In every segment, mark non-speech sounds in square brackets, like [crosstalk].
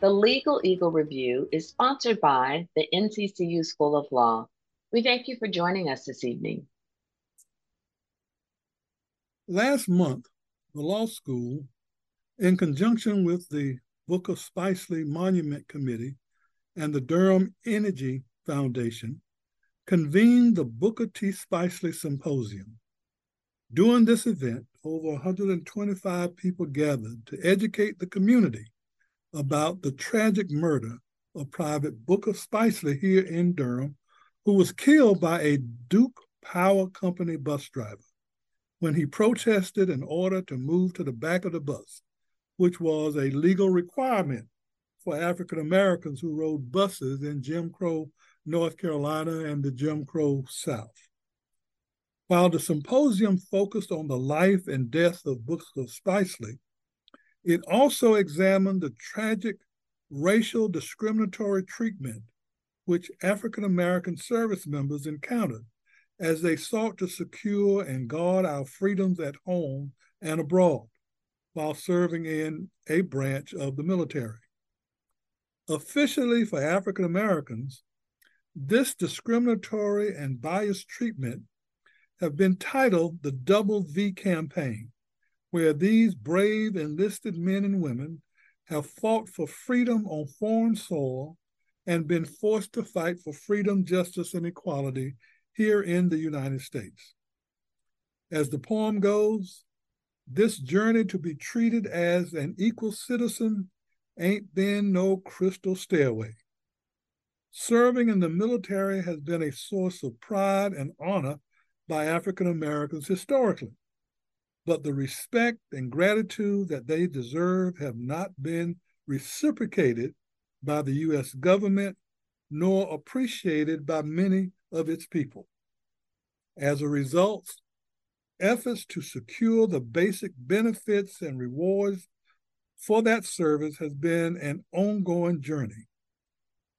The Legal Eagle Review is sponsored by the NCCU School of Law. We thank you for joining us this evening. Last month, the law school, in conjunction with the Booker Spicely Monument Committee and the Durham Energy Foundation, convened the Booker T. Spicely Symposium. During this event, over 125 people gathered to educate the community about the tragic murder of Private Booker Spicely here in Durham, who was killed by a Duke Power Company bus driver when he protested an order to move to the back of the bus, which was a legal requirement for African Americans who rode buses in Jim Crow North Carolina, and the Jim Crow South. While the symposium focused on the life and death of Booker Spicely, it also examined the tragic racial discriminatory treatment which African American service members encountered as they sought to secure and guard our freedoms at home and abroad while serving in a branch of the military. Officially for African Americans, this discriminatory and biased treatment have been titled the Double V Campaign, where these brave enlisted men and women have fought for freedom on foreign soil and been forced to fight for freedom, justice, and equality here in the United States. As the poem goes, this journey to be treated as an equal citizen ain't been no crystal stairway. Serving in the military has been a source of pride and honor by African Americans historically, but the respect and gratitude that they deserve have not been reciprocated by the U.S. government nor appreciated by many of its people. As a result, efforts to secure the basic benefits and rewards for that service has been an ongoing journey.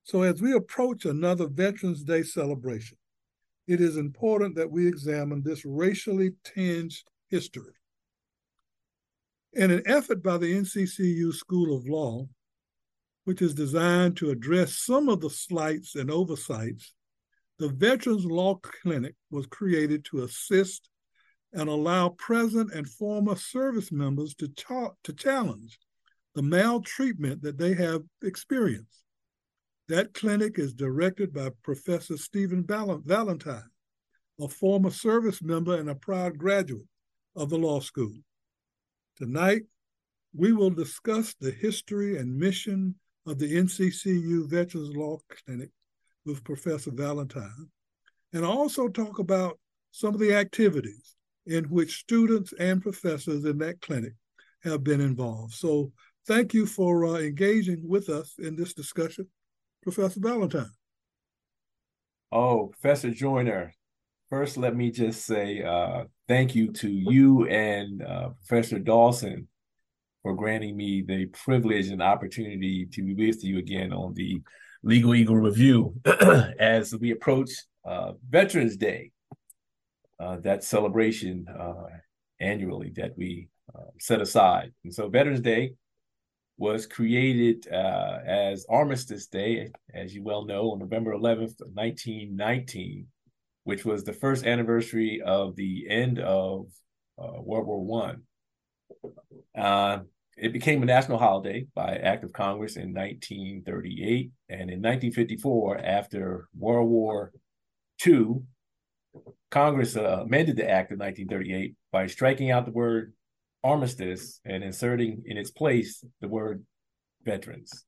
So, as we approach another Veterans Day celebration, it is important that we examine this racially tinged history. In an effort by the NCCU School of Law, which is designed to address some of the slights and oversights, the Veterans Law Clinic was created to assist and allow present and former service members to, ta- to challenge the maltreatment that they have experienced. That clinic is directed by Professor Stephen Valentine, a former service member and a proud graduate of the law school. Tonight, we will discuss the history and mission of the NCCU Veterans Law Clinic with Professor Valentine, and also talk about some of the activities in which students and professors in that clinic have been involved. So, thank you for uh, engaging with us in this discussion. Professor Valentine. Oh, Professor Joyner, first let me just say uh, thank you to you and uh, Professor Dawson for granting me the privilege and opportunity to be with you again on the Legal Eagle Review [clears throat] as we approach uh, Veterans Day, uh, that celebration uh, annually that we uh, set aside. And so, Veterans Day was created as Armistice Day, as you well know, on November 11th, 1919, which was the first anniversary of the end of uh, World War One. Uh, it became a national holiday by act of Congress in 1938, and in 1954, after World War II, Congress uh, amended the act of 1938 by striking out the word armistice and inserting in its place the word veterans.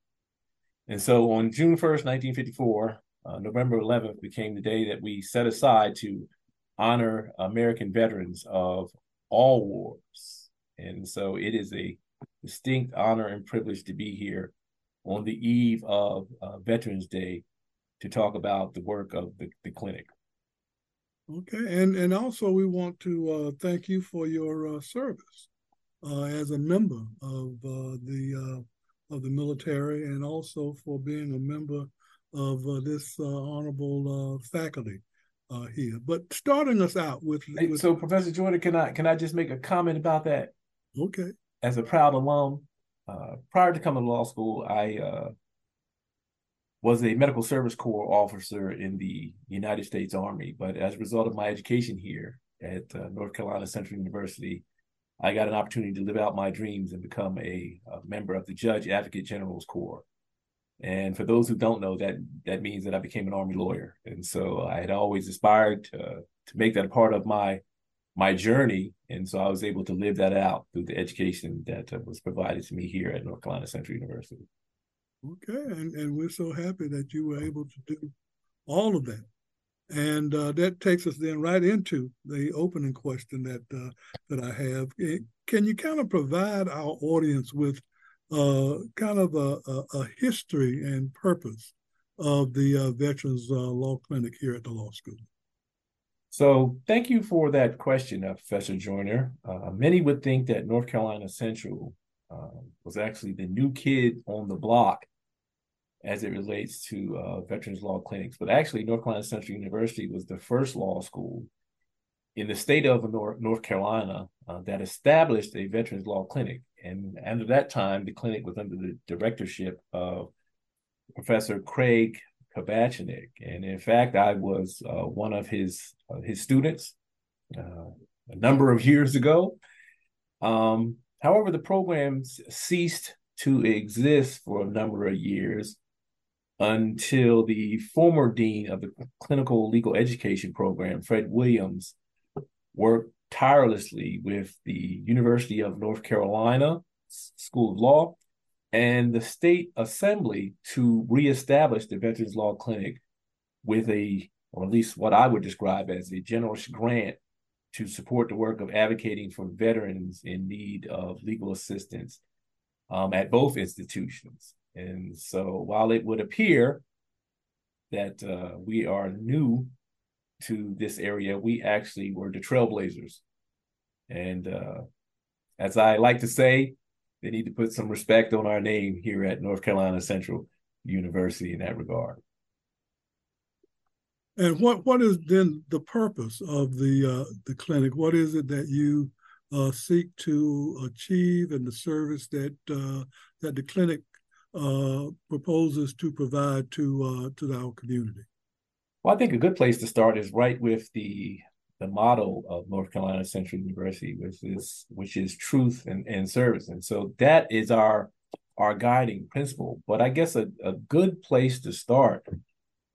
And so on June 1st, 1954, uh, November 11th became the day that we set aside to honor American veterans of all wars. And so it is a distinct honor and privilege to be here on the eve of uh, Veterans Day to talk about the work of the, the clinic. Okay, and and also we want to uh, thank you for your uh, service uh, as a member of uh, the uh, of the military, and also for being a member of uh, this uh, honorable uh, faculty uh, here. But starting us out with, with, so Professor Jordan, can I can I just make a comment about that? Okay. As a proud alum, prior to coming to law school, I was a medical service corps officer in the United States Army. But as a result of my education here at uh, North Carolina Central University, I got an opportunity to live out my dreams and become a, a, member of the Judge Advocate General's Corps. And for those who don't know, that that means that I became an Army lawyer. And so I had always aspired to, to make that a part of my my journey. And so I was able to live that out through the education that uh, was provided to me here at North Carolina Central University. Okay, and, and we're so happy that you were able to do all of that. And uh, that takes us then right into the opening question that uh, that I have. Can you kind of provide our audience with uh, kind of a, a, a, history and purpose of the uh, Veterans uh, Law Clinic here at the law school? So, thank you for that question, uh, Professor Joyner. many would think that North Carolina Central was actually the new kid on the block as it relates to uh, veterans law clinics. But actually, North Carolina Central University was the first law school in the state of North, North Carolina uh, that established a veterans law clinic. And under that time, the clinic was under the directorship of Professor Craig Kabatchnick. And in fact, I was uh, one of his uh, his students uh, a number of years ago. Um, however, the program ceased to exist for a number of years until the former dean of the clinical legal education program, Fred Williams, worked tirelessly with the University of North Carolina School of Law and the state assembly to reestablish the Veterans Law Clinic with a, or at least what I would describe as a generous grant to support the work of advocating for veterans in need of legal assistance um, at both institutions. And so while it would appear that uh, we are new to this area, we actually were the trailblazers. And uh, as I like to say, they need to put some respect on our name here at North Carolina Central University in that regard. And what what is then the purpose of the uh, the clinic? What is it that you uh, seek to achieve, and the service that uh, that the clinic uh, proposes to provide to uh, to our community? Well, I think a good place to start is right with the the model of North Carolina Central University, which is which is truth and, and service. And so that is our our guiding principle. But I guess a, a good place to start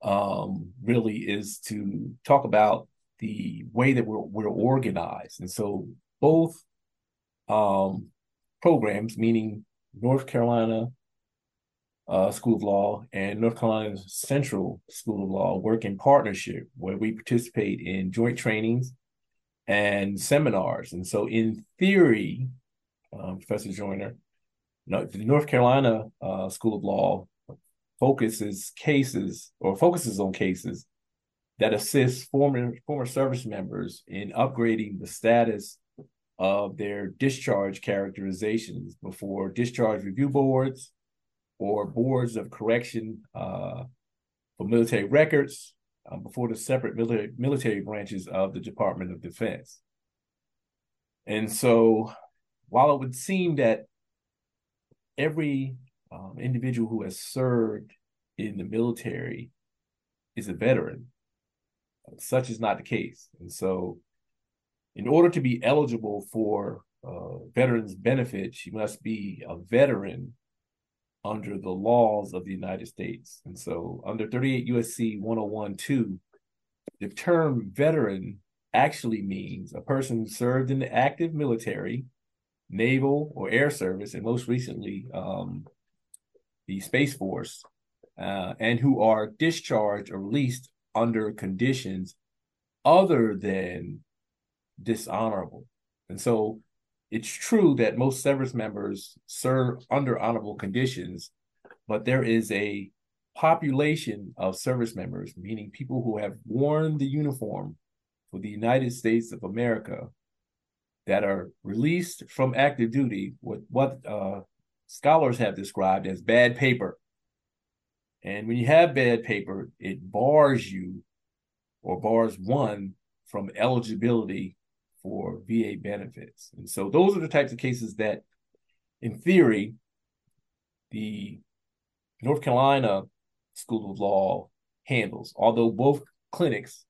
um, really is to talk about the way that we're we're organized. And so both um, programs, meaning North Carolina uh, School of Law and North Carolina Central School of Law work in partnership where we participate in joint trainings and seminars. And so, in theory, um, Professor Joyner, the North Carolina uh, School of Law focuses cases or focuses on cases that assist former former service members in upgrading the status of their discharge characterizations before discharge review boards or boards of correction uh, for military records um, before the separate military, military branches of the Department of Defense. And so, while it would seem that every um, individual who has served in the military is a veteran, such is not the case. And so, in order to be eligible for uh, veterans benefits, you must be a veteran under the laws of the United States. And so, under 38 USC 101.2, the term veteran actually means a person who served in the active military, naval, or air service, and most recently, um, the Space Force, uh, and who are discharged or released under conditions other than dishonorable. And so, it's true that most service members serve under honorable conditions, but there is a population of service members, meaning people who have worn the uniform for the United States of America that are released from active duty with what uh, scholars have described as bad paper. And when you have bad paper, it bars you or bars one from eligibility for VA benefits. And so those are the types of cases that, in theory, the North Carolina School of Law handles, although both clinics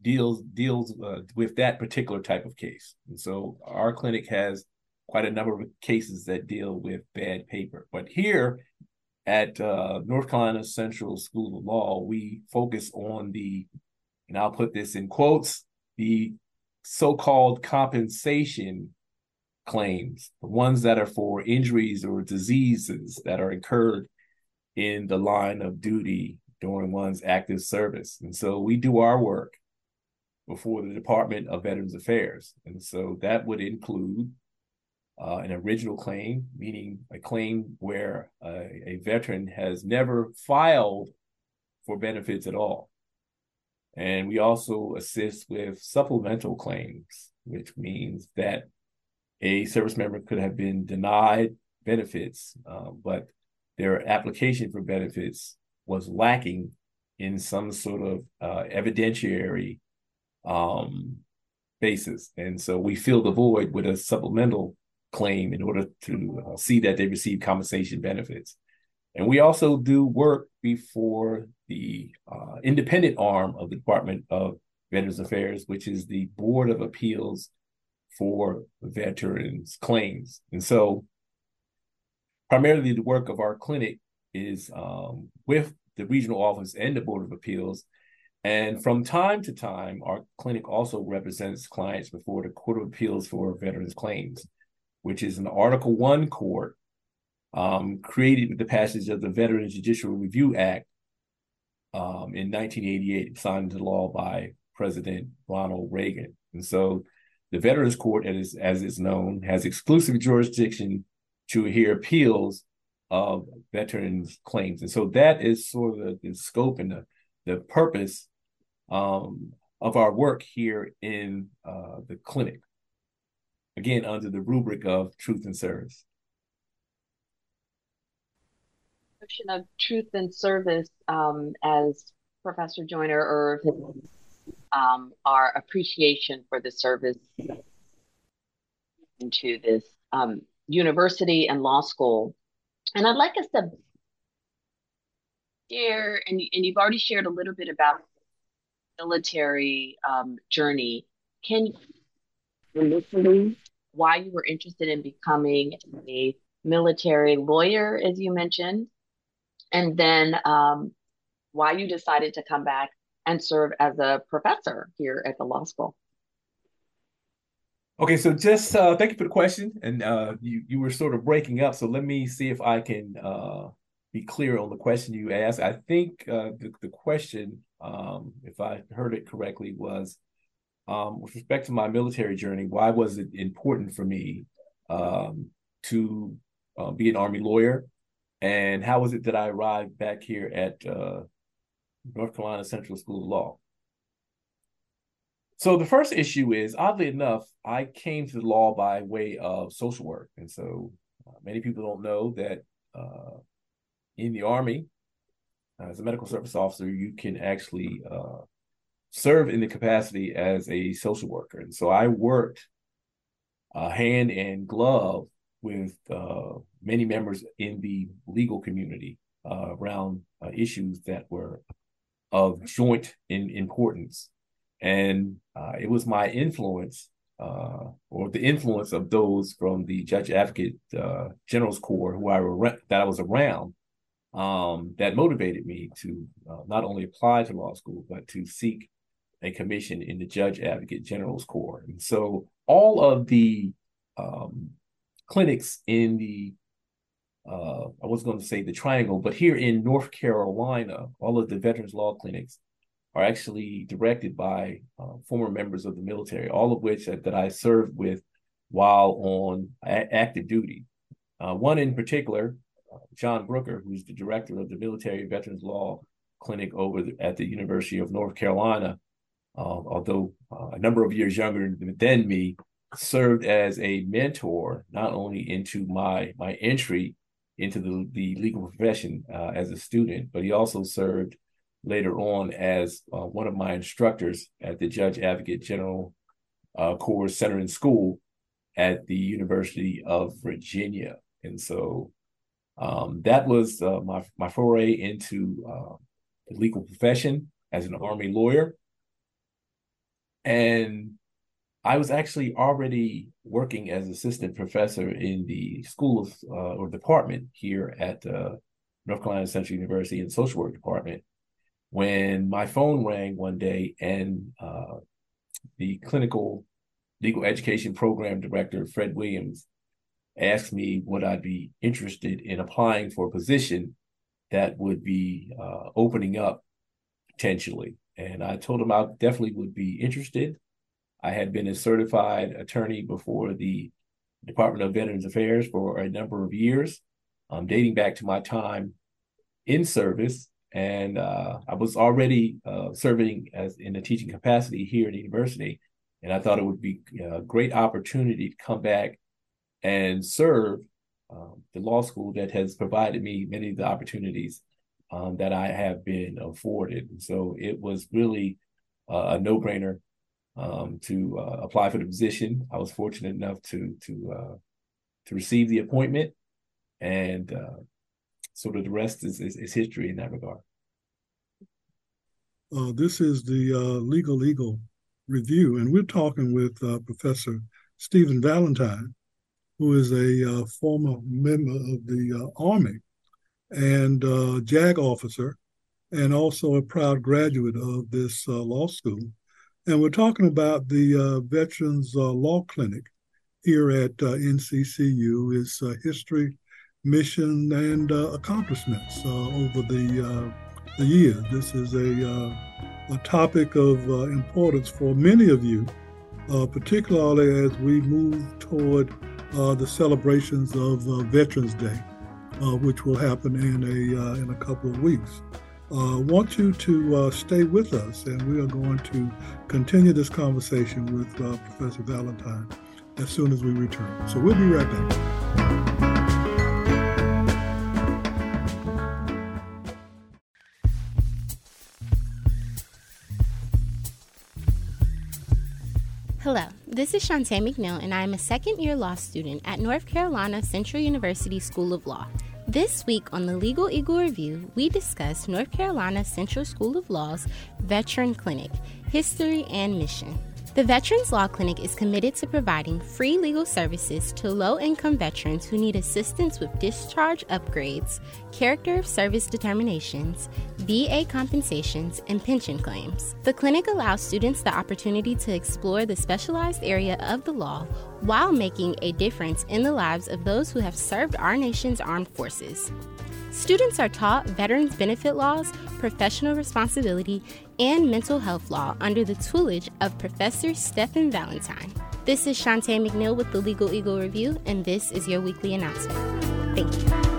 deals deals uh, with that particular type of case. And so our clinic has quite a number of cases that deal with bad paper. But here at uh, North Carolina Central School of Law, we focus on the, and I'll put this in quotes, the so-called compensation claims, the ones that are for injuries or diseases that are incurred in the line of duty during one's active service. And so we do our work before the Department of Veterans Affairs. And so that would include uh, an original claim, meaning a claim where uh, a veteran has never filed for benefits at all. And we also assist with supplemental claims, which means that a service member could have been denied benefits, uh, but their application for benefits was lacking in some sort of uh, evidentiary um, basis. And so we fill the void with a supplemental claim in order to uh, see that they receive compensation benefits. And we also do work before the uh, independent arm of the Department of Veterans Affairs, which is the Board of Appeals for Veterans Claims. And so primarily the work of our clinic is um, with the regional office and the Board of Appeals. And from time to time, our clinic also represents clients before the Court of Appeals for Veterans Claims, which is an Article 1 court um, created with the passage of the Veterans Judicial Review Act um, in 1988, signed into law by President Ronald Reagan. And so the Veterans Court, as, as is known, has exclusive jurisdiction to hear appeals of veterans' claims. And so that is sort of the, scope and the, the purpose um, of our work here in uh, the clinic. Again, under the rubric of truth and service. Notion of truth and service, um, as Professor Joyner or um, our appreciation for the service into this um, university and law school. And I'd like us to share, and, and you've already shared a little bit about military um, journey. Can you why you were interested in becoming a military lawyer, as you mentioned, and then um, why you decided to come back and serve as a professor here at the law school? Okay, so just uh, thank you for the question, and uh, you you were sort of breaking up. So let me see if I can uh, be clear on the question you asked. I think uh, the the question, um, if I heard it correctly, was um, with respect to my military journey. Why was it important for me um, to uh, be an Army lawyer, and how was it that I arrived back here at uh, North Carolina Central School of Law? So the first issue is, oddly enough, I came to the law by way of social work, and so uh, many people don't know that uh, in the Army, as a medical service officer, you can actually uh, serve in the capacity as a social worker, and so I worked uh, hand in glove with uh, many members in the legal community uh, around issues that were of joint in importance and uh, it was my influence uh, or the influence of those from the Judge Advocate uh, General's Corps who I were that I was around um, that motivated me to uh, not only apply to law school but to seek a commission in the Judge Advocate General's Corps. And so all of the um, clinics in the uh, I was going to say the Triangle, but here in North Carolina, all of the veterans law clinics are actually directed by uh, former members of the military, all of which that, that I served with while on a- active duty. Uh, one in particular John Brooker, who's the director of the Military Veterans Law Clinic over the, at the University of North Carolina, uh, although uh, a number of years younger than me, served as a mentor not only into my my entry into the, the legal profession uh, as a student, but he also served later on as uh, one of my instructors at the Judge Advocate General uh, Course Center and School at the University of Virginia. And so um, that was uh, my, my foray into uh, the legal profession as an Army lawyer. And I was actually already working as assistant professor in the school uh, or department here at uh, North Carolina Central University in social work department when my phone rang one day and uh, the clinical legal education program director, Fred Williams, asked me would I be interested in applying for a position that would be uh, opening up potentially. And I told him I definitely would be interested. I had been a certified attorney before the Department of Veterans Affairs for a number of years, um, dating back to my time in service and uh, I was already uh, serving as in a teaching capacity here at the university, and I thought it would be a great opportunity to come back and serve um, the law school that has provided me many of the opportunities um, that I have been afforded. And so it was really uh, a no-brainer um, to uh, apply for the position. I was fortunate enough to to uh, to receive the appointment, and uh, sort of the rest is, is, is history in that regard. Uh, this is the uh, Legal Eagle Review, and we're talking with uh, Professor Stephen Valentine, who is a former member of the Army and JAG officer, and also a proud graduate of this law school. And we're talking about the Veterans Law Clinic here at NCCU, its history, mission and uh, accomplishments uh, over the uh, the year. This is a uh, a topic of uh, importance for many of you, uh, particularly as we move toward the celebrations of Veterans Day, which will happen in a in a couple of weeks. I want you to uh, stay with us, and we are going to continue this conversation with uh, Professor Valentine as soon as we return. So we'll be right back. Hello, this is Shantae McNeil, and I am a second year law student at North Carolina Central University School of Law. This week on the Legal Eagle Review, we discuss North Carolina Central School of Law's Veteran Clinic, History and Mission. The Veterans Law Clinic is committed to providing free legal services to low income veterans who need assistance with discharge upgrades, character of service determinations, VA compensations, and pension claims. The clinic allows students the opportunity to explore the specialized area of the law while making a difference in the lives of those who have served our nation's armed forces. Students are taught veterans benefit laws, professional responsibility, and mental health law under the tutelage of Professor Stephen Valentine. This is Shantae McNeil with the Legal Eagle Review, and this is your weekly announcement. Thank you.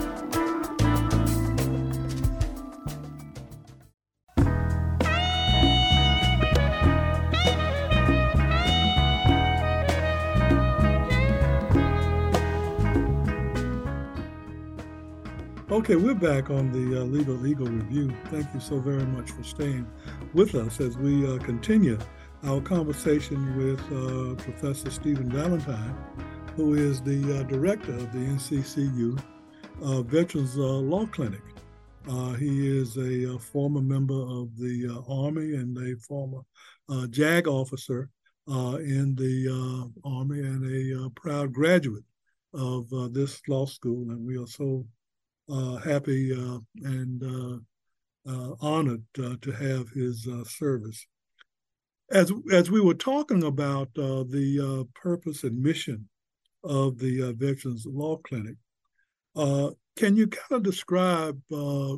Okay, we're back on the uh, Legal Eagle Review. Thank you so very much for staying with us as we uh, continue our conversation with uh, Professor Stephen Valentine, who is the uh, director of the NCCU uh, Veterans uh, Law Clinic. he is a, former member of the Army and a former JAG officer in the Army and a proud graduate of this law school. And we are so happy uh, and uh, honored to have his service. As, as we were talking about the purpose and mission of the Veterans Law Clinic, can you kind of describe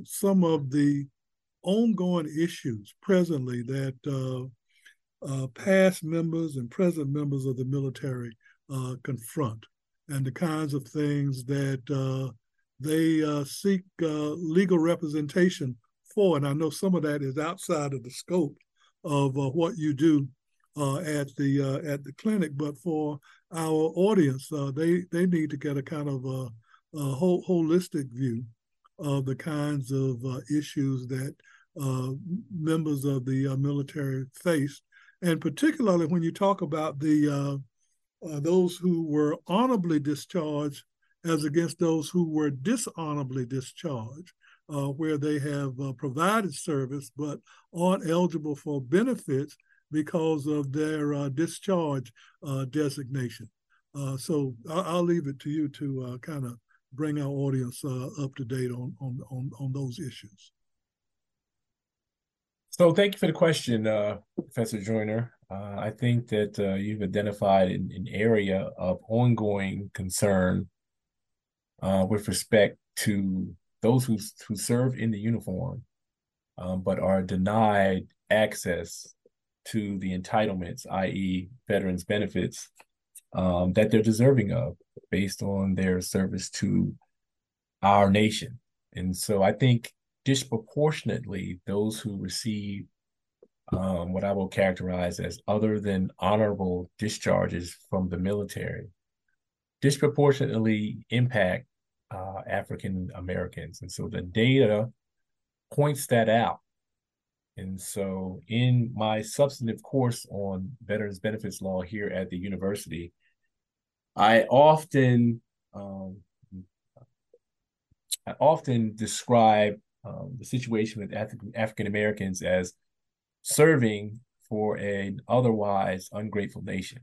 some of the ongoing issues presently that uh, uh, past members and present members of the military uh, confront and the kinds of things that they uh, seek uh, legal representation for. And I know some of that is outside of the scope of uh, what you do uh, at the uh, at the clinic, but for our audience, uh, they they need to get a kind of a, a whole, holistic view of the kinds of issues that members of the military face, and particularly when you talk about the those who were honorably discharged as against those who were dishonorably discharged, uh, where they have uh, provided service but aren't eligible for benefits because of their uh, discharge uh, designation. Uh, so I'll, I'll, leave it to you to uh, kind of bring our audience up to date on, on, on, on those issues. So thank you for the question, Professor Joyner. I think that you've identified an, an area of ongoing concern uh, with respect to those who who serve in the uniform, um, but are denied access to the entitlements, i.e., veterans benefits, um, that they're deserving of based on their service to our nation. And so I think disproportionately those who receive um, what I will characterize as other than honorable discharges from the military disproportionately impact uh, African Americans. And so the data points that out. And so in my substantive course on Veterans Benefits Law here at the university, I often um, I often describe um, the situation with African Americans as serving for an otherwise ungrateful nation,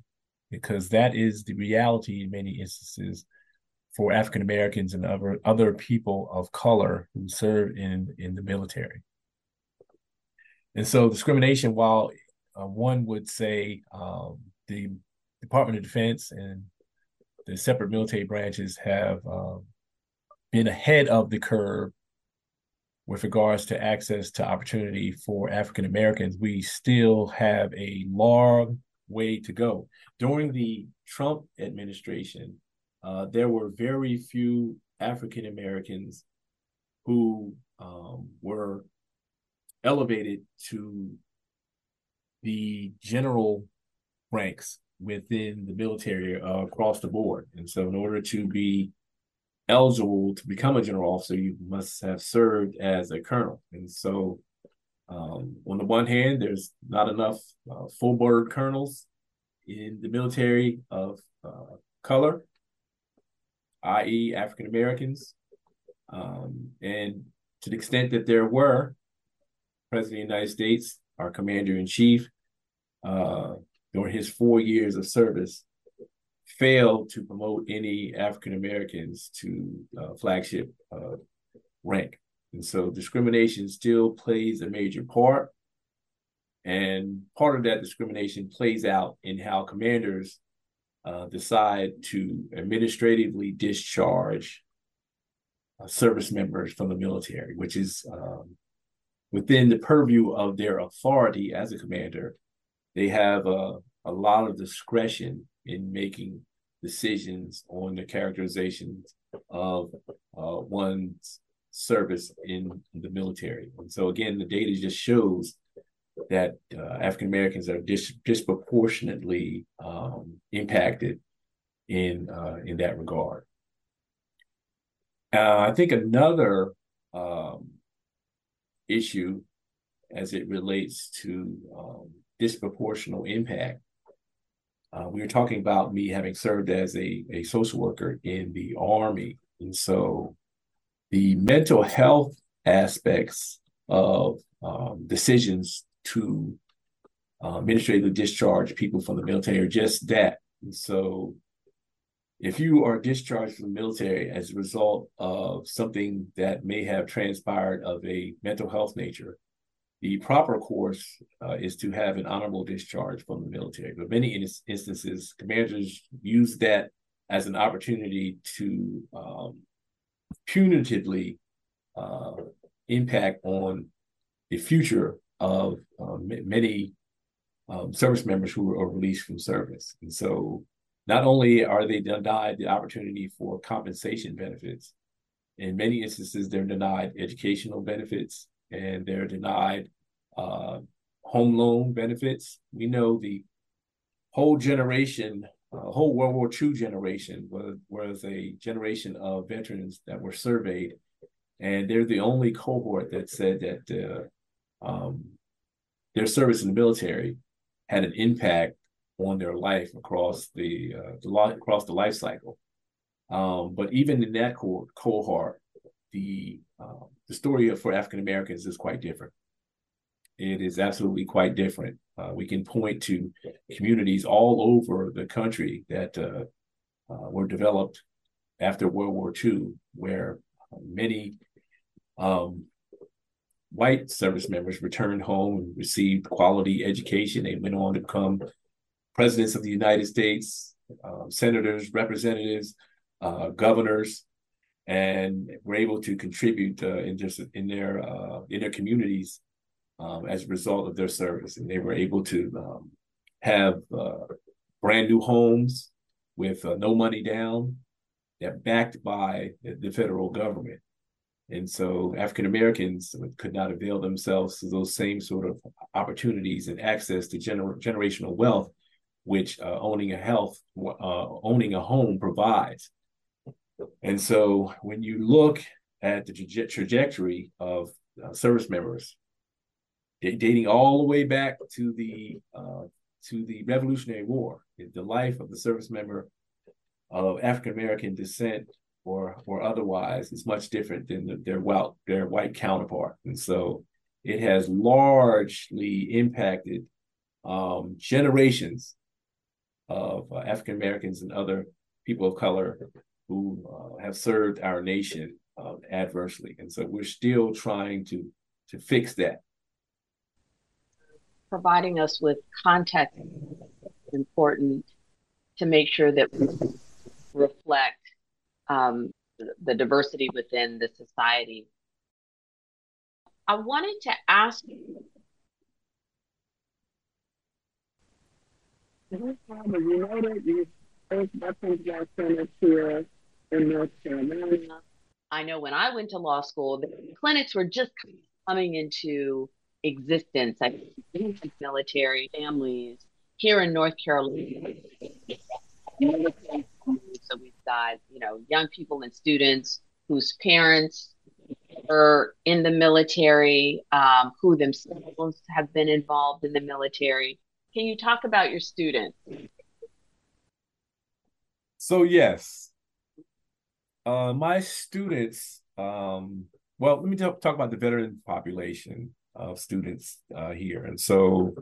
because that is the reality in many instances for African Americans and other other people of color who serve in in the military. And so discrimination, while uh, one would say um, the Department of Defense and the separate military branches have um, been ahead of the curve with regards to access to opportunity for African Americans, we still have a long way to go. During the Trump administration, uh, there were very few African Americans who um, were elevated to the general ranks within the military uh, across the board. And so, in order to be eligible to become a general officer, you must have served as a colonel. And so, um, on the one hand, there's not enough uh, full bird colonels in the military of uh, color i.e., African Americans. Um, and to the extent that there were, President of the United States, our commander in chief, uh, during his four years of service, failed to promote any African Americans to uh, flagship uh, rank. And so discrimination still plays a major part. And part of that discrimination plays out in how commanders uh, decide to administratively discharge uh, service members from the military, which is um, within the purview of their authority as a commander. They have a, a lot of discretion in making decisions on the characterizations of uh, one's service in the military. And so, again, the data just shows that uh, African Americans are dis- disproportionately um, impacted in uh, in that regard. Uh, I think another um, issue, as it relates to um, disproportional impact, uh, we were talking about me having served as a, a social worker in the Army, and so the mental health aspects of um, decisions to uh, administratively discharge people from the military or just that. And so if you are discharged from the military as a result of something that may have transpired of a mental health nature, the proper course uh, is to have an honorable discharge from the military. But many in- instances, commanders use that as an opportunity to um, punitively uh, impact on the future of um, many um, service members who are released from service. And so not only are they denied the opportunity for compensation benefits, in many instances, they're denied educational benefits and they're denied uh, home loan benefits. We know the whole generation, uh, whole World War II generation was, was a generation of veterans that were surveyed, and they're the only cohort that said that uh, um, their service in the military had an impact on their life across the, uh, the across the life cycle. Um, but even in that co- cohort, the uh, the story for African Americans is quite different. It is absolutely quite different. Uh, we can point to communities all over the country that uh, uh were developed after World War II, where many um, white service members returned home and received quality education. They went on to become presidents of the United States, uh, senators, representatives, uh, governors, and were able to contribute uh, in just in their uh, in their communities um, as a result of their service, and they were able to um, have uh, brand new homes with uh, no money down, that backed by the federal government. And so African Americans could not avail themselves to those same sort of opportunities and access to gener- generational wealth, which uh, owning a health, uh, owning a home provides. And so when you look at the tra- trajectory of uh, service members, dating all the way back to the uh, to the Revolutionary War, the life of the service member of African American descent or or otherwise is much different than the, their white their white counterpart, and so it has largely impacted um, generations of uh, African Americans and other people of color who uh, have served our nation um, adversely, and so we're still trying to to fix that. Providing us with context is important to make sure that we reflect um, the diversity within the society. I wanted to ask you. You know that you first Veterans Law Center here in North Carolina. I know when I went to law school, the clinics were just coming into existence. I think military families here in North Carolina. Got, you know, young people and students whose parents are in the military, um, who themselves have been involved in the military. Can you talk about your students? So yes, uh, my students. Um, well, let me talk, talk about the veteran population of students uh, here, and so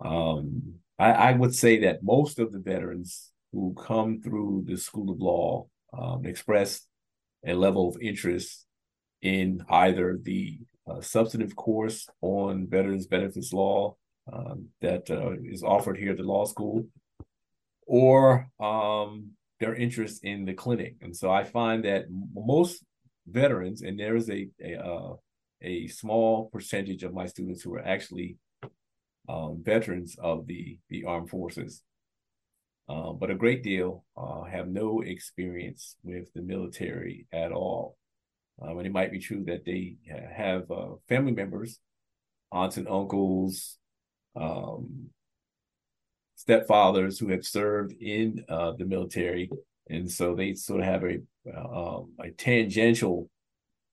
um, I, I, would say that most of the veterans who come through the School of Law um, express a level of interest in either the uh, substantive course on veterans benefits law um, that uh, is offered here at the law school, or um, their interest in the clinic. And so I find that most veterans, and there is a a, uh, a small percentage of my students who are actually um, veterans of the the armed forces, uh, but a great deal uh, have no experience with the military at all. Um, and it might be true that they have uh, family members, aunts and uncles, um, stepfathers who have served in uh, the military, and so they sort of have a um, a tangential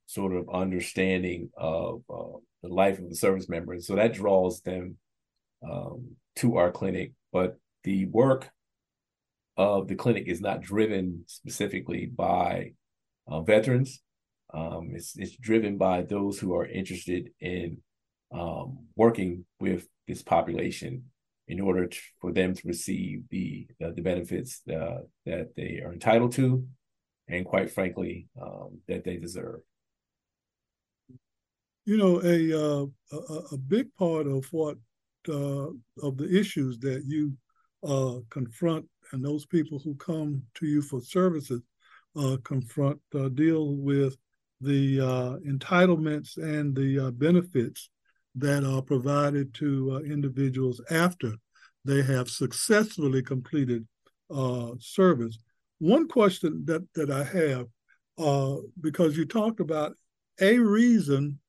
sort of understanding of uh, the life of the service member, and so that draws them um, to our clinic. But the work of the clinic is not driven specifically by uh, veterans. Um, it's it's driven by those who are interested in um, working with this population in order to, for them to receive the uh, the benefits uh, that they are entitled to, and quite frankly, um, that they deserve. You know, a uh, a, a, big part of what uh, of the issues that you uh, confront and those people who come to you for services uh, confront deal with the entitlements and the benefits that are provided to uh, individuals after they have successfully completed uh, service. One question that, that I have uh, because you talked about a reason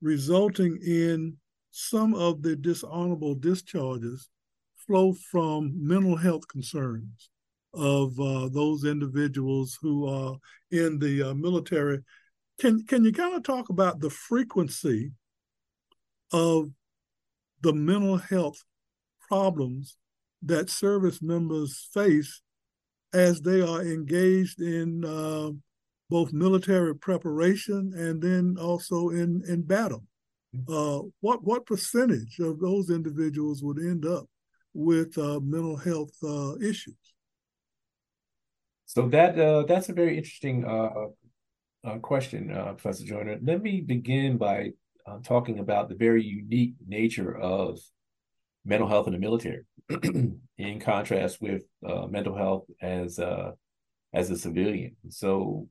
resulting in some of the dishonorable discharges flow from mental health concerns of uh, those individuals who are in the uh, military. Can can you kind of talk about the frequency of the mental health problems that service members face as they are engaged in uh, both military preparation and then also in in battle? Mm-hmm. Uh, what what percentage of those individuals would end up with uh, mental health uh, issues? So that uh, that's a very interesting uh, uh, question, Professor Joyner. Let me begin by talking about the very unique nature of mental health in the military, [clears throat] in contrast with mental health as as a civilian. So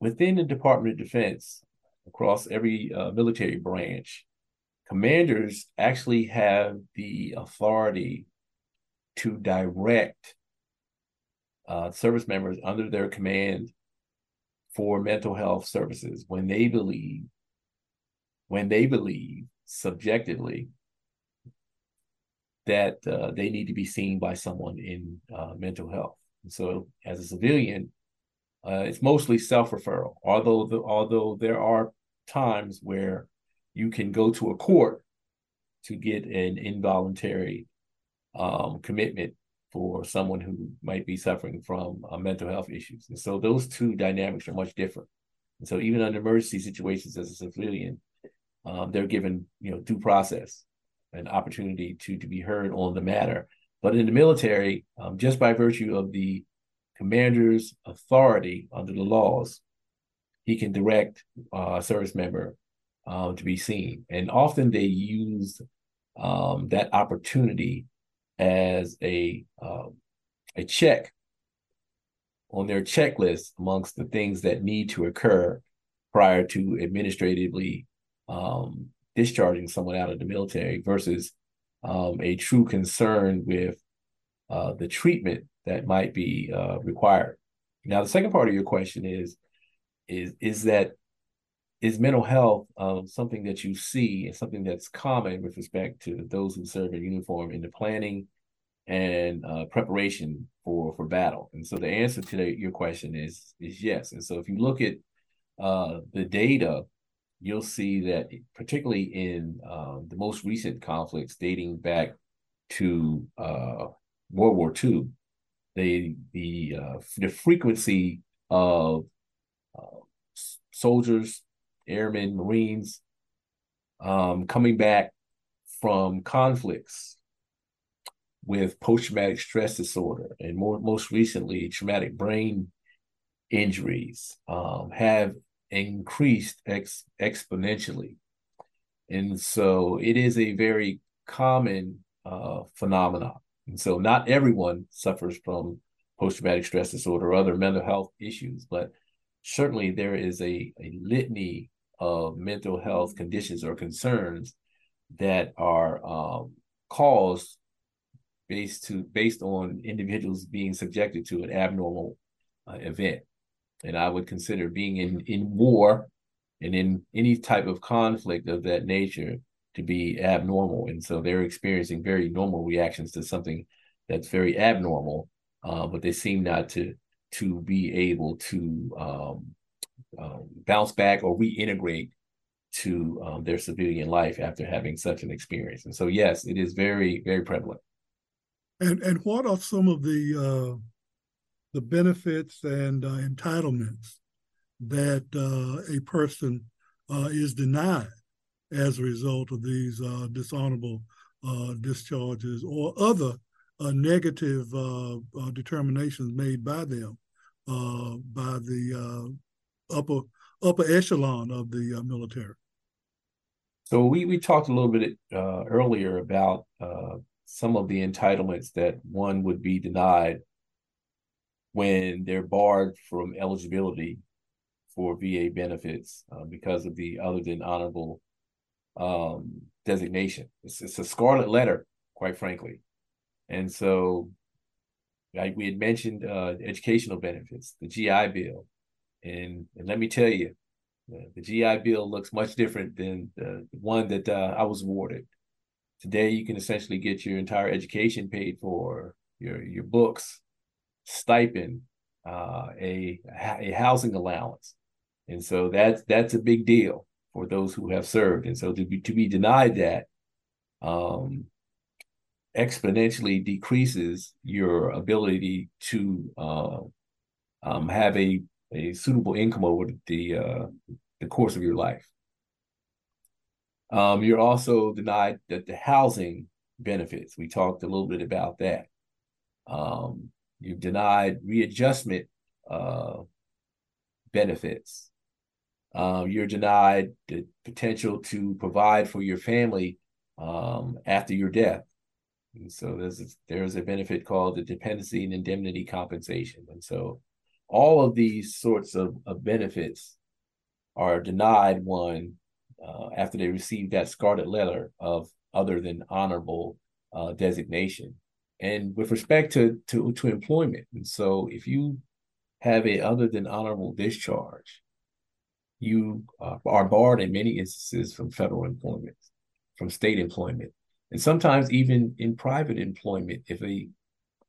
within the Department of Defense, across every uh, military branch, commanders actually have the authority to direct uh, service members under their command for mental health services when they believe when they believe subjectively that uh, they need to be seen by someone in uh, mental health. And so, as a civilian, uh, it's mostly self-referral. Although the, although there are times where you can go to a court to get an involuntary um, commitment for someone who might be suffering from uh, mental health issues. And so those two dynamics are much different. And so even under emergency situations as a civilian, um, they're given you know due process, an opportunity to to be heard on the matter. But in the military, um, just by virtue of the commander's authority under the laws, he can direct uh, a service member uh, to be seen. And often they use um, that opportunity as a um, a check on their checklist amongst the things that need to occur prior to administratively um, discharging someone out of the military versus um, a true concern with uh, the treatment that might be uh, required. Now, the second part of your question is is is that is mental health um, something that you see and something that's common with respect to those who serve in uniform in the planning and uh, preparation for for battle? And so the answer to the, your question is is yes. And so if you look at uh, the data, you'll see that particularly in uh, the most recent conflicts dating back to uh, World War II, the the uh, the frequency of uh, soldiers, airmen, Marines um, coming back from conflicts with post-traumatic stress disorder and more most recently traumatic brain injuries um, have increased ex- exponentially. And so it is a very common uh, phenomenon. And so not everyone suffers from post-traumatic stress disorder or other mental health issues but certainly there is a, a litany of mental health conditions or concerns that are um, caused based to based on individuals being subjected to an abnormal uh, event. And i would consider being in in war and in any type of conflict of that nature to be abnormal. And so they're experiencing very normal reactions to something that's very abnormal uh, but they seem not to to be able to um, um, bounce back or reintegrate to um, their civilian life after having such an experience. And so, yes, it is very, very prevalent. And and what are some of the uh, the benefits and uh, entitlements that uh, a person uh, is denied as a result of these uh, dishonorable uh, discharges or other negative determinations made by them uh, by the uh, upper upper echelon of the uh, military. So we we talked a little bit uh, earlier about uh, some of the entitlements that one would be denied when they're barred from eligibility for VA benefits uh, because of the other than honorable um, designation. It's, it's a scarlet letter, quite frankly. And so Like we had mentioned uh, educational benefits, the GI Bill. And, and let me tell you, the GI Bill looks much different than the one that uh, I was awarded. Today, you can essentially get your entire education paid for, your your books, stipend, uh, a a housing allowance, and so that's that's a big deal for those who have served. And so to be to be denied that, um, exponentially decreases your ability to uh, um, have a a suitable income over the uh, the course of your life. Um, you're also denied that the housing benefits. We talked a little bit about that. Um, you've denied readjustment uh, benefits. Um, you're denied the potential to provide for your family um, after your death. And so there's a, there's a benefit called the dependency and indemnity compensation. And so all of these sorts of, of benefits are denied one uh, after they receive that scarlet letter of other than honorable uh, designation. And with respect to, to, to employment, and so if you have a other than honorable discharge, you uh, are barred in many instances from federal employment, from state employment, and sometimes even in private employment if a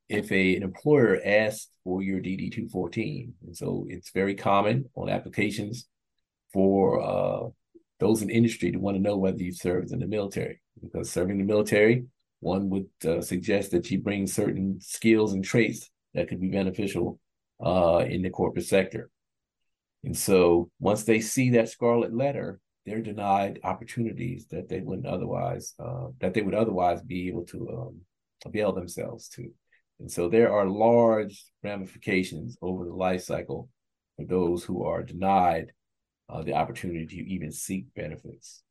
if a, an employer asks for your DD 214. And so it's very common on applications for uh, those in industry to want to know whether you served in the military. Because serving the military, one would uh, suggest that you bring certain skills and traits that could be beneficial uh, in the corporate sector. And so once they see that scarlet letter, they're denied opportunities that they wouldn't otherwise uh, that they would otherwise be able to um, avail themselves to. And so there are large ramifications over the life cycle for those who are denied uh, the opportunity to even seek benefits.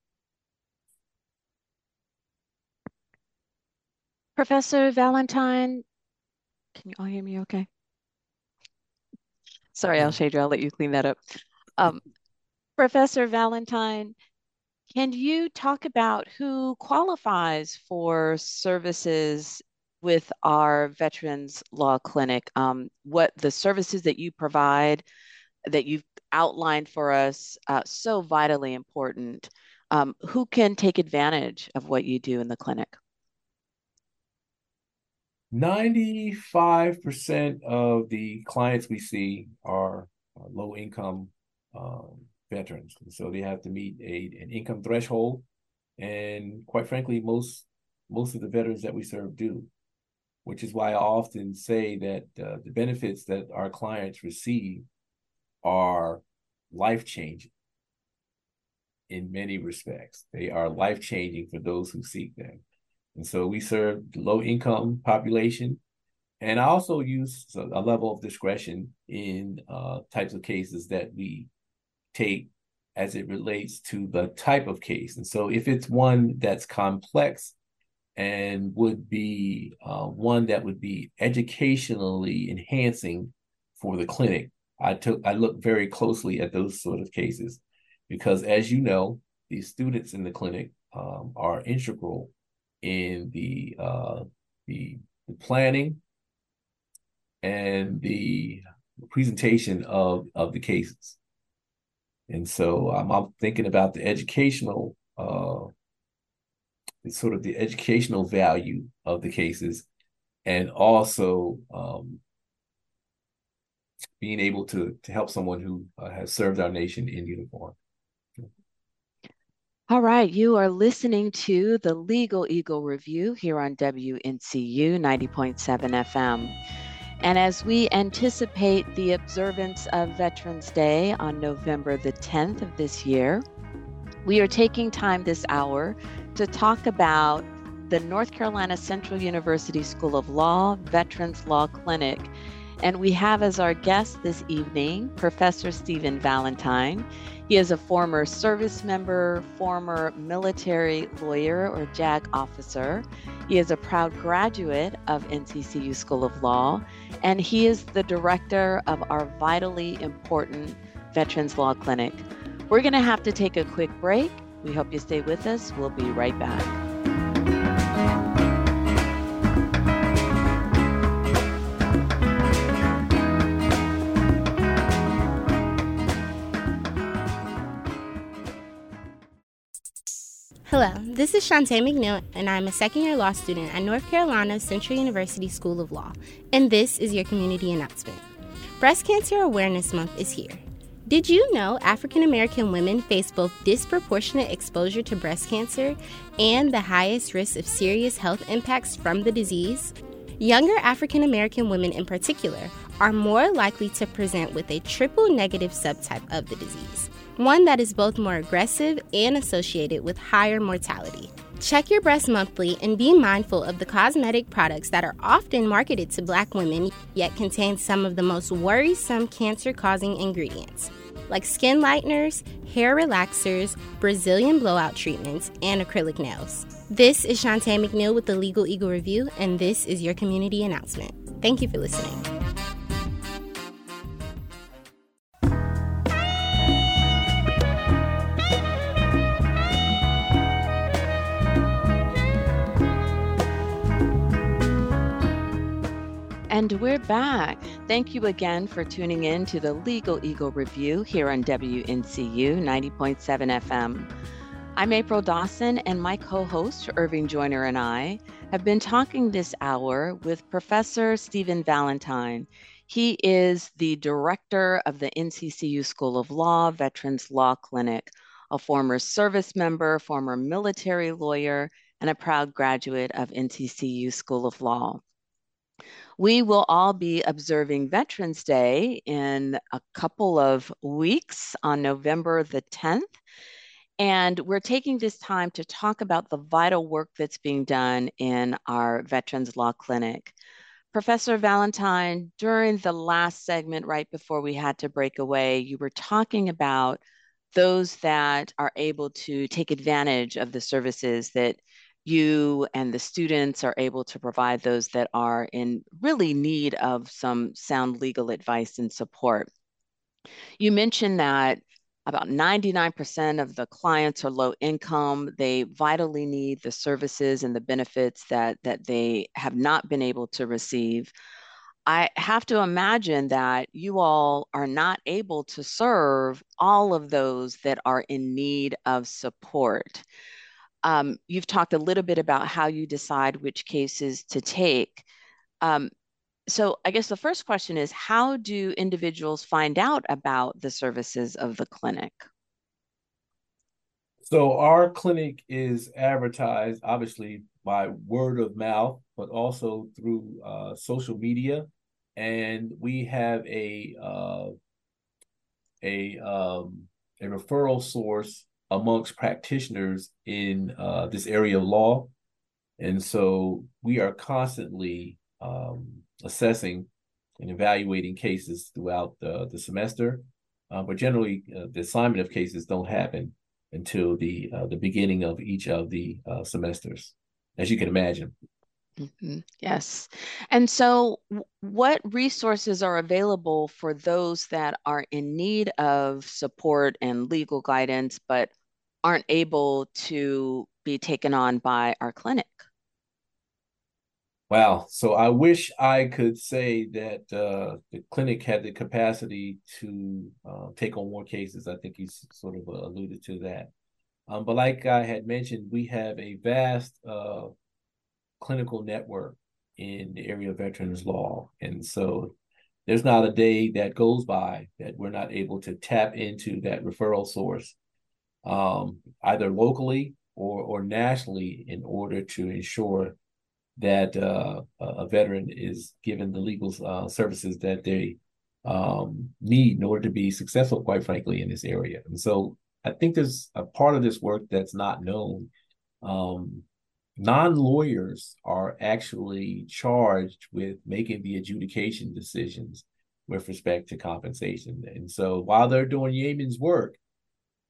Professor Valentine, can you all hear me okay? Sorry, Alshadra, I'll let you clean that up. Um, Professor Valentine, can you talk about who qualifies for services with our Veterans Law Clinic, um, what the services that you provide that you've outlined for us, uh, so vitally important. Um, who can take advantage of what you do in the clinic? 95% of the clients we see are low income um, veterans. And so they have to meet a, an income threshold. And quite frankly, most most of the veterans that we serve do which is why I often say that uh, the benefits that our clients receive are life changing in many respects. They are life changing for those who seek them. And so we serve the low income population. And I also use a level of discretion in uh, types of cases that we take as it relates to the type of case. And so if it's one that's complex and would be uh, one that would be educationally enhancing for the clinic. I took I looked very closely at those sort of cases because, as you know, the students in the clinic um, are integral in the, uh, the the planning and the presentation of of the cases. And so I'm thinking about the educational uh, sort of the educational value of the cases and also um, being able to to help someone who uh, has served our nation in uniform. All right, you are listening to the Legal Eagle Review here on WNCU 90.7 FM. And as we anticipate the observance of Veterans Day on November the 10th of this year, we are taking time this hour to talk about the North Carolina Central University School of Law Veterans Law Clinic. And we have as our guest this evening Professor Stephen Valentine. He is a former service member, former military lawyer or JAG officer. He is a proud graduate of NCCU School of Law, and he is the director of our vitally important Veterans Law Clinic. We're going to have to take a quick break. We hope you stay with us. We'll be right back. Hello, this is Shantae McNeil, and I'm a second year law student at North Carolina Central University School of Law, and this is your community announcement. Breast Cancer Awareness Month is here. Did you know African American women face both disproportionate exposure to breast cancer and the highest risk of serious health impacts from the disease? Younger African American women, in particular, are more likely to present with a triple negative subtype of the disease one that is both more aggressive and associated with higher mortality. Check your breasts monthly and be mindful of the cosmetic products that are often marketed to black women yet contain some of the most worrisome cancer causing ingredients, like skin lighteners, hair relaxers, Brazilian blowout treatments, and acrylic nails. This is Shantae McNeil with the Legal Eagle Review, and this is your community announcement. Thank you for listening. And we're back. Thank you again for tuning in to the Legal Eagle Review here on WNCU 90.7 FM. I'm April Dawson, and my co host, Irving Joyner, and I have been talking this hour with Professor Stephen Valentine. He is the director of the NCCU School of Law Veterans Law Clinic, a former service member, former military lawyer, and a proud graduate of NCCU School of Law. We will all be observing Veterans Day in a couple of weeks on November the 10th. And we're taking this time to talk about the vital work that's being done in our Veterans Law Clinic. Professor Valentine, during the last segment, right before we had to break away, you were talking about those that are able to take advantage of the services that you and the students are able to provide those that are in really need of some sound legal advice and support. You mentioned that about 99% of the clients are low income. They vitally need the services and the benefits that, that they have not been able to receive. I have to imagine that you all are not able to serve all of those that are in need of support. Um, you've talked a little bit about how you decide which cases to take. Um, so I guess the first question is, how do individuals find out about the services of the clinic? So our clinic is advertised obviously by word of mouth, but also through uh, social media, and we have a uh, a um, a referral source amongst practitioners in uh, this area of law. And so we are constantly um, assessing and evaluating cases throughout the, the semester. Uh, but generally, uh, the assignment of cases don't happen until the uh, the beginning of each of the uh, semesters, as you can imagine. Mm-hmm. Yes. And so, what resources are available for those that are in need of support and legal guidance, but aren't able to be taken on by our clinic? Wow. So I wish I could say that uh, the clinic had the capacity to uh, take on more cases. I think he's sort of alluded to that. Um, but like I had mentioned, we have a vast uh, clinical network in the area of veterans law. And so there's not a day that goes by that we're not able to tap into that referral source um, either locally or, or nationally in order to ensure that uh, a veteran is given the legal uh, services that they um, need in order to be successful, quite frankly, in this area. And so I think there's a part of this work that's not known. Um, non lawyers are actually charged with making the adjudication decisions with respect to compensation. And so while they're doing yeoman's work,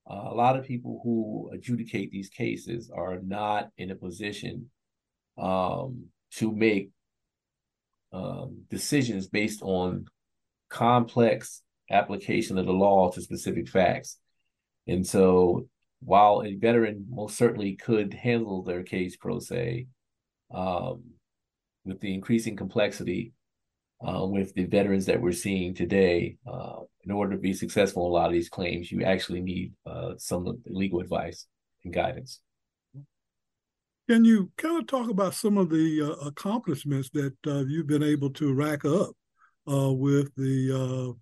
uh, a lot of people who adjudicate these cases are not in a position um, to make um, decisions based on complex application of the law to specific facts. And so, while a veteran most certainly could handle their case pro se, um, with the increasing complexity uh, with the veterans that we're seeing today, uh, in order to be successful in a lot of these claims, you actually need uh, some legal advice and guidance. Can you kind of talk about some of the uh, accomplishments that uh, you've been able to rack up uh, with the, uh,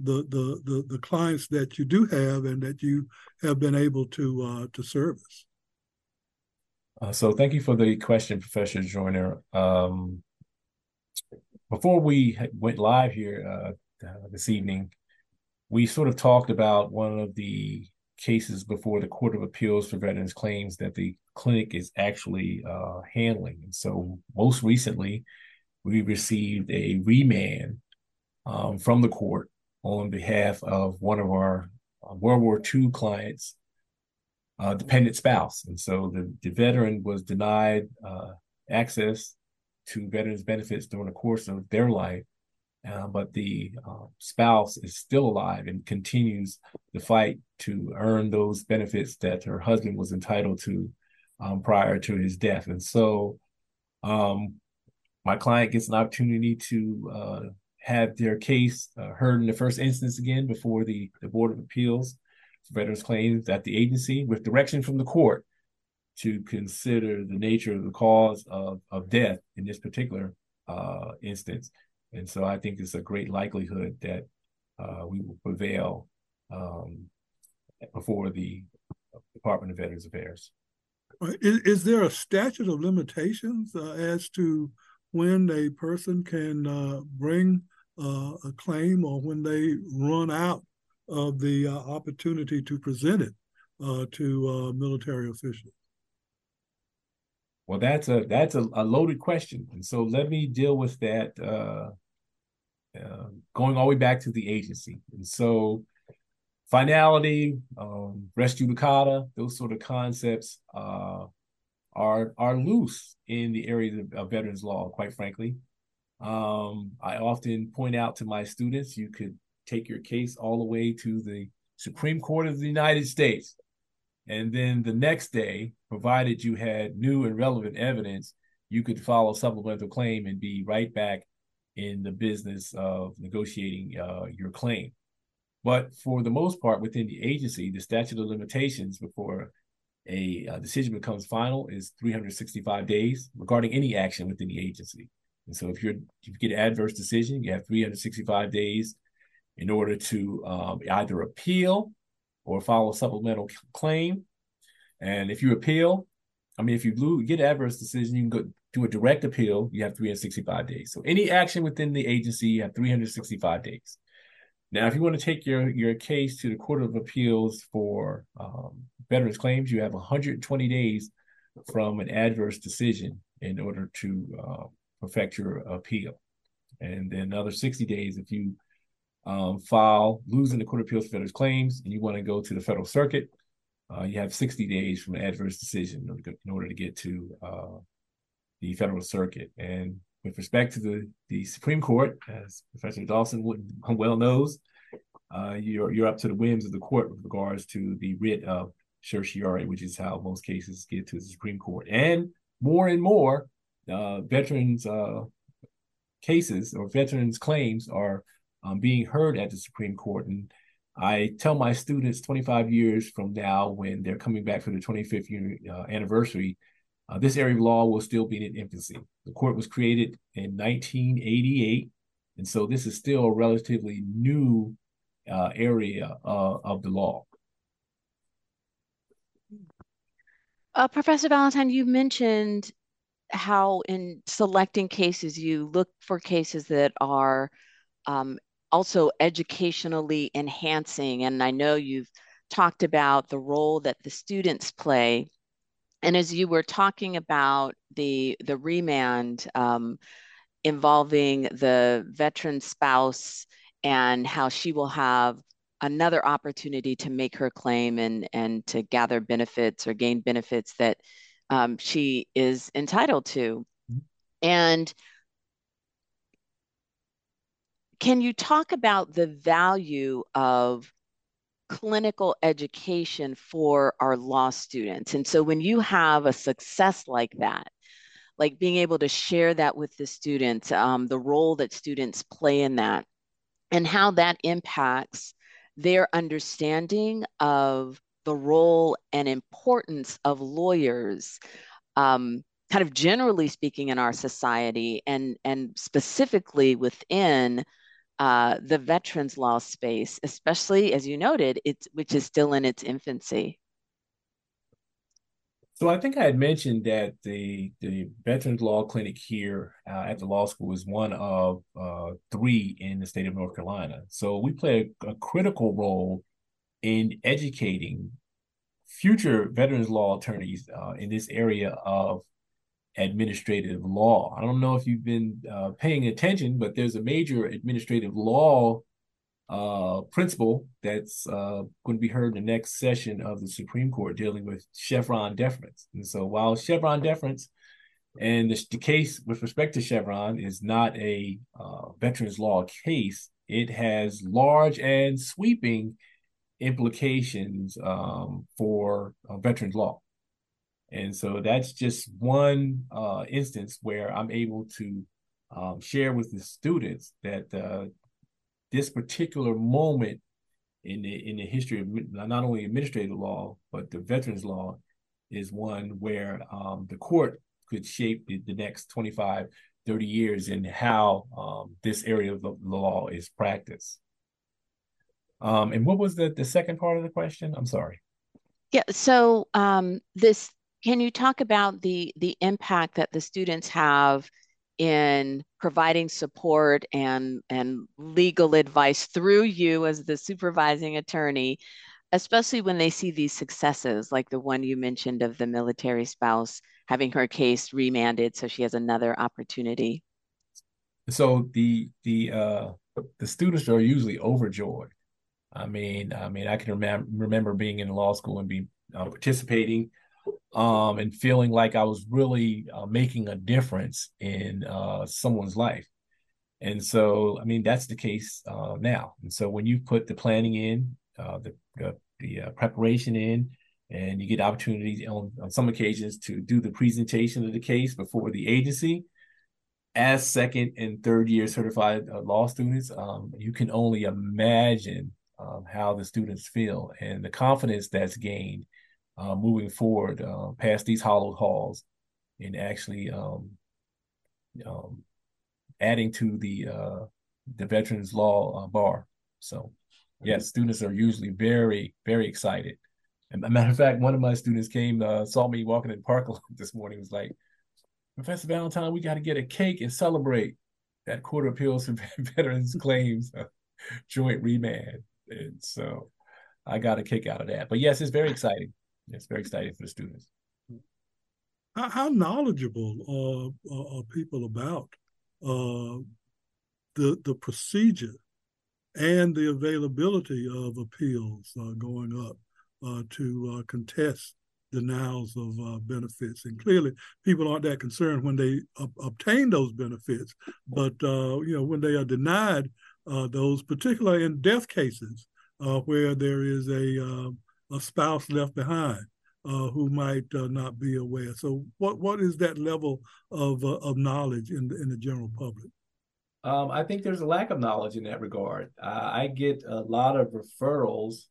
the, the the the clients that you do have and that you have been able to uh, to service? Uh, so, thank you for the question, Professor Joyner. Um, before we went live here this evening, we sort of talked about one of the cases before the Court of Appeals for Veterans Claims that the clinic is actually uh, handling. And so, most recently, we received a remand um, from the court on behalf of one of our uh, World War II clients, uh, dependent spouse. And so, the, the veteran was denied uh, access to veterans benefits during the course of their life uh, but the uh, spouse is still alive and continues the fight to earn those benefits that her husband was entitled to um, prior to his death. And so um, my client gets an opportunity to uh, have their case uh, heard in the first instance again before the, the Board of Appeals for Veterans Claims at the agency with direction from the court to consider the nature of the cause of, of death in this particular uh, instance and so I think it's a great likelihood that uh, we will prevail um, before the Department of Veterans Affairs. Is, is there a statute of limitations uh, as to when a person can uh, bring uh, a claim or when they run out of the uh, opportunity to present it uh, to military officials? Well, that's a that's a, a, loaded question, and so let me deal with that uh, uh, going all the way back to the agency. And so, finality, um, res judicata, those sort of concepts uh, are are loose in the area of, of veterans law. Quite frankly, um, I often point out to my students, you could take your case all the way to the Supreme Court of the United States and then the next day, provided you had new and relevant evidence, you could file a supplemental claim and be right back in the business of negotiating uh, your claim. But for the most part, within the agency, the statute of limitations before a, a uh, decision becomes final is 365 days regarding any action within the agency. And so if you're if you get an adverse decision, you have 365 days in order to um, either appeal or file a supplemental claim. And if you appeal, I mean, if you lose, get adverse decision, you can go do a direct appeal. You have 365 days. So any action within the agency, you have 365 days. Now, if you want to take your your case to the Court of Appeals for um, veterans claims, you have 120 days from an adverse decision in order to uh, perfect your appeal, and then another 60 days if you um, file losing the Court Appeals for Veterans Claims and you want to go to the Federal Circuit, uh, you have 60 days from an adverse decision in order to, in order to get to uh, the Federal Circuit. And with respect to the, the Supreme Court, as Professor Dawson [laughs] well knows, uh, you're you're up to the whims of the court with regards to the writ of certiorari, which is how most cases get to the Supreme Court. And more and more, uh, veterans uh, cases or veterans claims are um, being heard at the Supreme Court. And I tell my students 25 years from now, when they're coming back for the 25th year uh, anniversary, uh, this area of law will still be in infancy. The court was created in 1988, and so this is still a relatively new uh, area uh, of the law. Uh, Professor Valentine, you mentioned how in selecting cases you look for cases that are um, also educationally enhancing. And I know you've talked about the role that the students play. And as you were talking about the the remand um, involving the veteran spouse and how she will have another opportunity to make her claim and and to gather benefits or gain benefits that um, she is entitled to. Mm-hmm. And can you talk about the value of clinical education for our law students? And so when you have a success like that, like being able to share that with the students, um, the role that students play in that, and how that impacts their understanding of the role and importance of lawyers um, kind of generally speaking in our society and, and specifically within uh, the veterans law space, especially as you noted, it's which is still in its infancy. So I think I had mentioned that the the Veterans Law Clinic here uh, at the law school is one of uh, three in the state of North Carolina. So we play a, a critical role in educating future veterans law attorneys uh, in this area of administrative law. I don't know if you've been uh, paying attention, but there's a major administrative law uh, principle that's uh, going to be heard in the next session of the Supreme Court dealing with Chevron deference. And so while Chevron deference and the, the case with respect to Chevron is not a uh, veterans law case, it has large and sweeping implications um, for uh, veterans law. And so that's just one uh, instance where I'm able to um, share with the students that uh, this particular moment in the in the history of not only administrative law but the veterans law is one where um, the court could shape the, the, next 25 30 years in how um, this area of the law is practiced. Um, and what was the, the second part of the question? I'm sorry. Yeah so um, this can you talk about the the impact that the students have in providing support and and legal advice through you as the supervising attorney especially when they see these successes like the one you mentioned of the military spouse having her case remanded so she has another opportunity? So the the uh the students are usually overjoyed. I mean i mean i can remember remember being in law school and be uh, participating um, and feeling like I was really uh, making a difference in uh, someone's life. And so, I mean, that's the case uh, now. And so, when you put the planning in, uh, the the uh, preparation in, and you get opportunities on, on some occasions to do the presentation of the case before the agency, as second and third year certified uh, law students, um, you can only imagine um, how the students feel and the confidence that's gained uh, moving forward uh, past these hollowed halls and actually um, um, adding to the uh, the veterans law uh, bar. So, yes, students are usually very very excited. And a matter of fact, one of my students came uh, saw me walking in Parkland [laughs] this morning. Was like, Professor Valentine, we got to get a cake and celebrate that Court of Appeals for [laughs] Veterans Claims uh, joint remand. And so, I got a kick out of that. But yes, it's very exciting it's very exciting for the students. How, how knowledgeable uh, are people about uh, the the procedure and the availability of appeals uh, going up uh, to uh, contest denials of uh, benefits. And clearly, people aren't that concerned when they obtain those benefits, but you know when they are denied those, particularly in death cases, where there is a a spouse left behind uh, who might uh, not be aware. So, what what is that level of uh, of knowledge in the, in the general public? Um, I think there's a lack of knowledge in that regard. I get a lot of referrals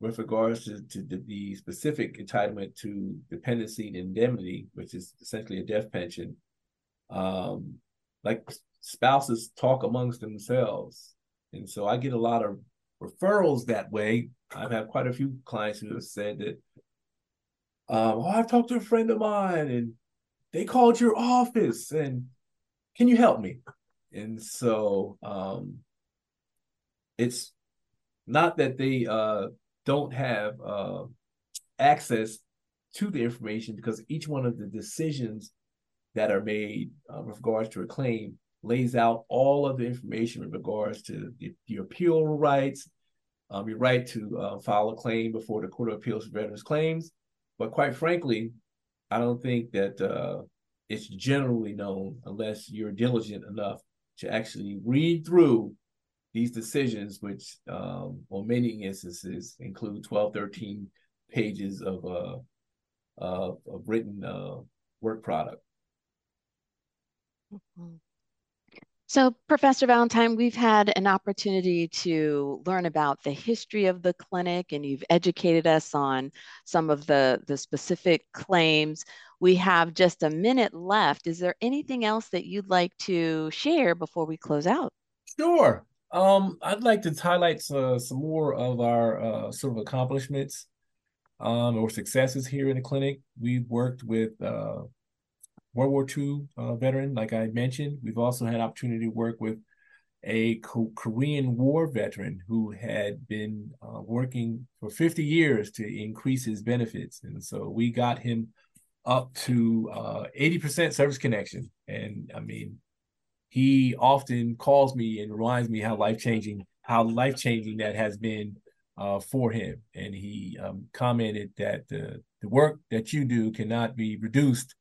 with regards to, to the, the, specific entitlement to dependency and indemnity, which is essentially a death pension. Um, like spouses talk amongst themselves, and so I get a lot of referrals that way I've had quite a few clients who have said that, um, oh, I've talked to a friend of mine and they called your office and can you help me? And so um, it's not that they uh, don't have uh, access to the information because each one of the decisions that are made uh, with regards to a claim lays out all of the information with regards to the, the appeal rights, um, your right to uh, file a claim before the Court of Appeals for Veterans Claims. But quite frankly, I don't think that uh, it's generally known unless you're diligent enough to actually read through these decisions, which um, on many instances include 12, 13 pages of, uh, written uh, work product. Mm-hmm. So, Professor Valentine, we've had an opportunity to learn about the history of the clinic, and you've educated us on some of the, the specific claims. We have just a minute left. Is there anything else that you'd like to share before we close out? Sure. Um, I'd like to highlight uh, some more of our uh, sort of accomplishments um, or successes here in the clinic. We've worked with uh, World War II uh, veteran, like I mentioned. We've also had opportunity to work with a Korean War veteran who had been uh, working for 50 years to increase his benefits. And so we got him up to uh, 80% service connection. And I mean, he often calls me and reminds me how life changing, how life changing that has been uh, for him. And he um, commented that the, the work that you do cannot be reduced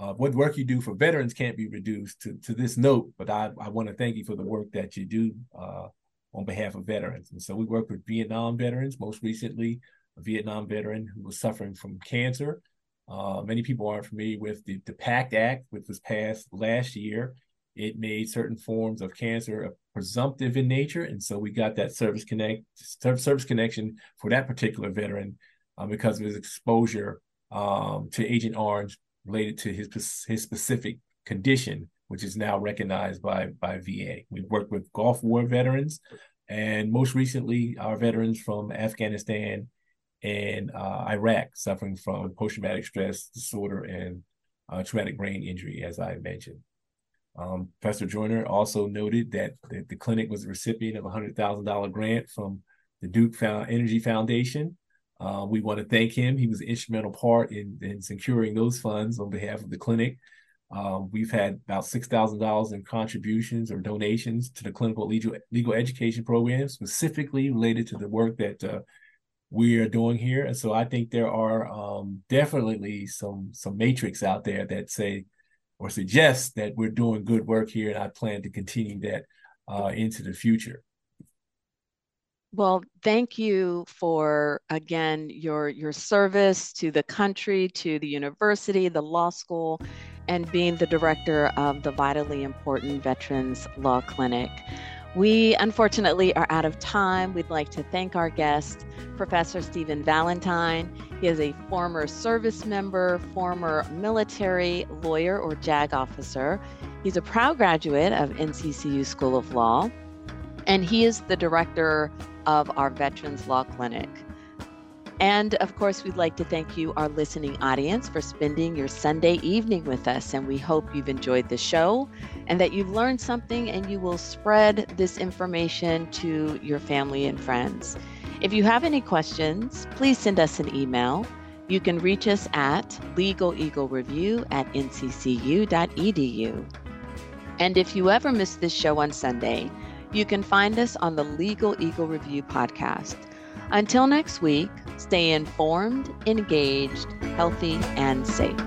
uh, what work you do for veterans can't be reduced to, to this note, but I, I want to thank you for the work that you do uh, on behalf of veterans. And so we work with Vietnam veterans, most recently, a Vietnam veteran who was suffering from cancer. Uh, many people aren't familiar with the, the PACT Act, which was passed last year. It made certain forms of cancer presumptive in nature. And so we got that service connect service connection for that particular veteran uh, because of his exposure um, to Agent Orange related to his his specific condition, which is now recognized by by VA. We've worked with Gulf War veterans, and most recently, our veterans from Afghanistan and uh, Iraq suffering from post-traumatic stress disorder and uh, traumatic brain injury, as I mentioned. Um, Professor Joyner also noted that the, the clinic was the recipient of a $100,000 grant from the Duke Energy Foundation uh, we want to thank him. He was an instrumental part in, in securing those funds on behalf of the clinic. Um, we've had about $6,000 in contributions or donations to the clinical legal, legal education program, specifically related to the work that uh, we are doing here. And so I think there are um, definitely some some matrix out there that say or suggest that we're doing good work here, and I plan to continue that uh, into the future. Well, thank you for again your your service to the country, to the university, the law school, and being the director of the vitally important Veterans Law Clinic. We unfortunately are out of time. We'd like to thank our guest, Professor Stephen Valentine. He is a former service member, former military lawyer or JAG officer. He's a proud graduate of NCCU School of Law, and he is the director of our Veterans Law Clinic. And of course, we'd like to thank you, our listening audience, for spending your Sunday evening with us. And we hope you've enjoyed the show and that you've learned something and you will spread this information to your family and friends. If you have any questions, please send us an email. You can reach us at legaleaglereview at nccu.edu. And if you ever miss this show on Sunday, you can find us on the Legal Eagle Review podcast. Until next week, stay informed, engaged, healthy, and safe.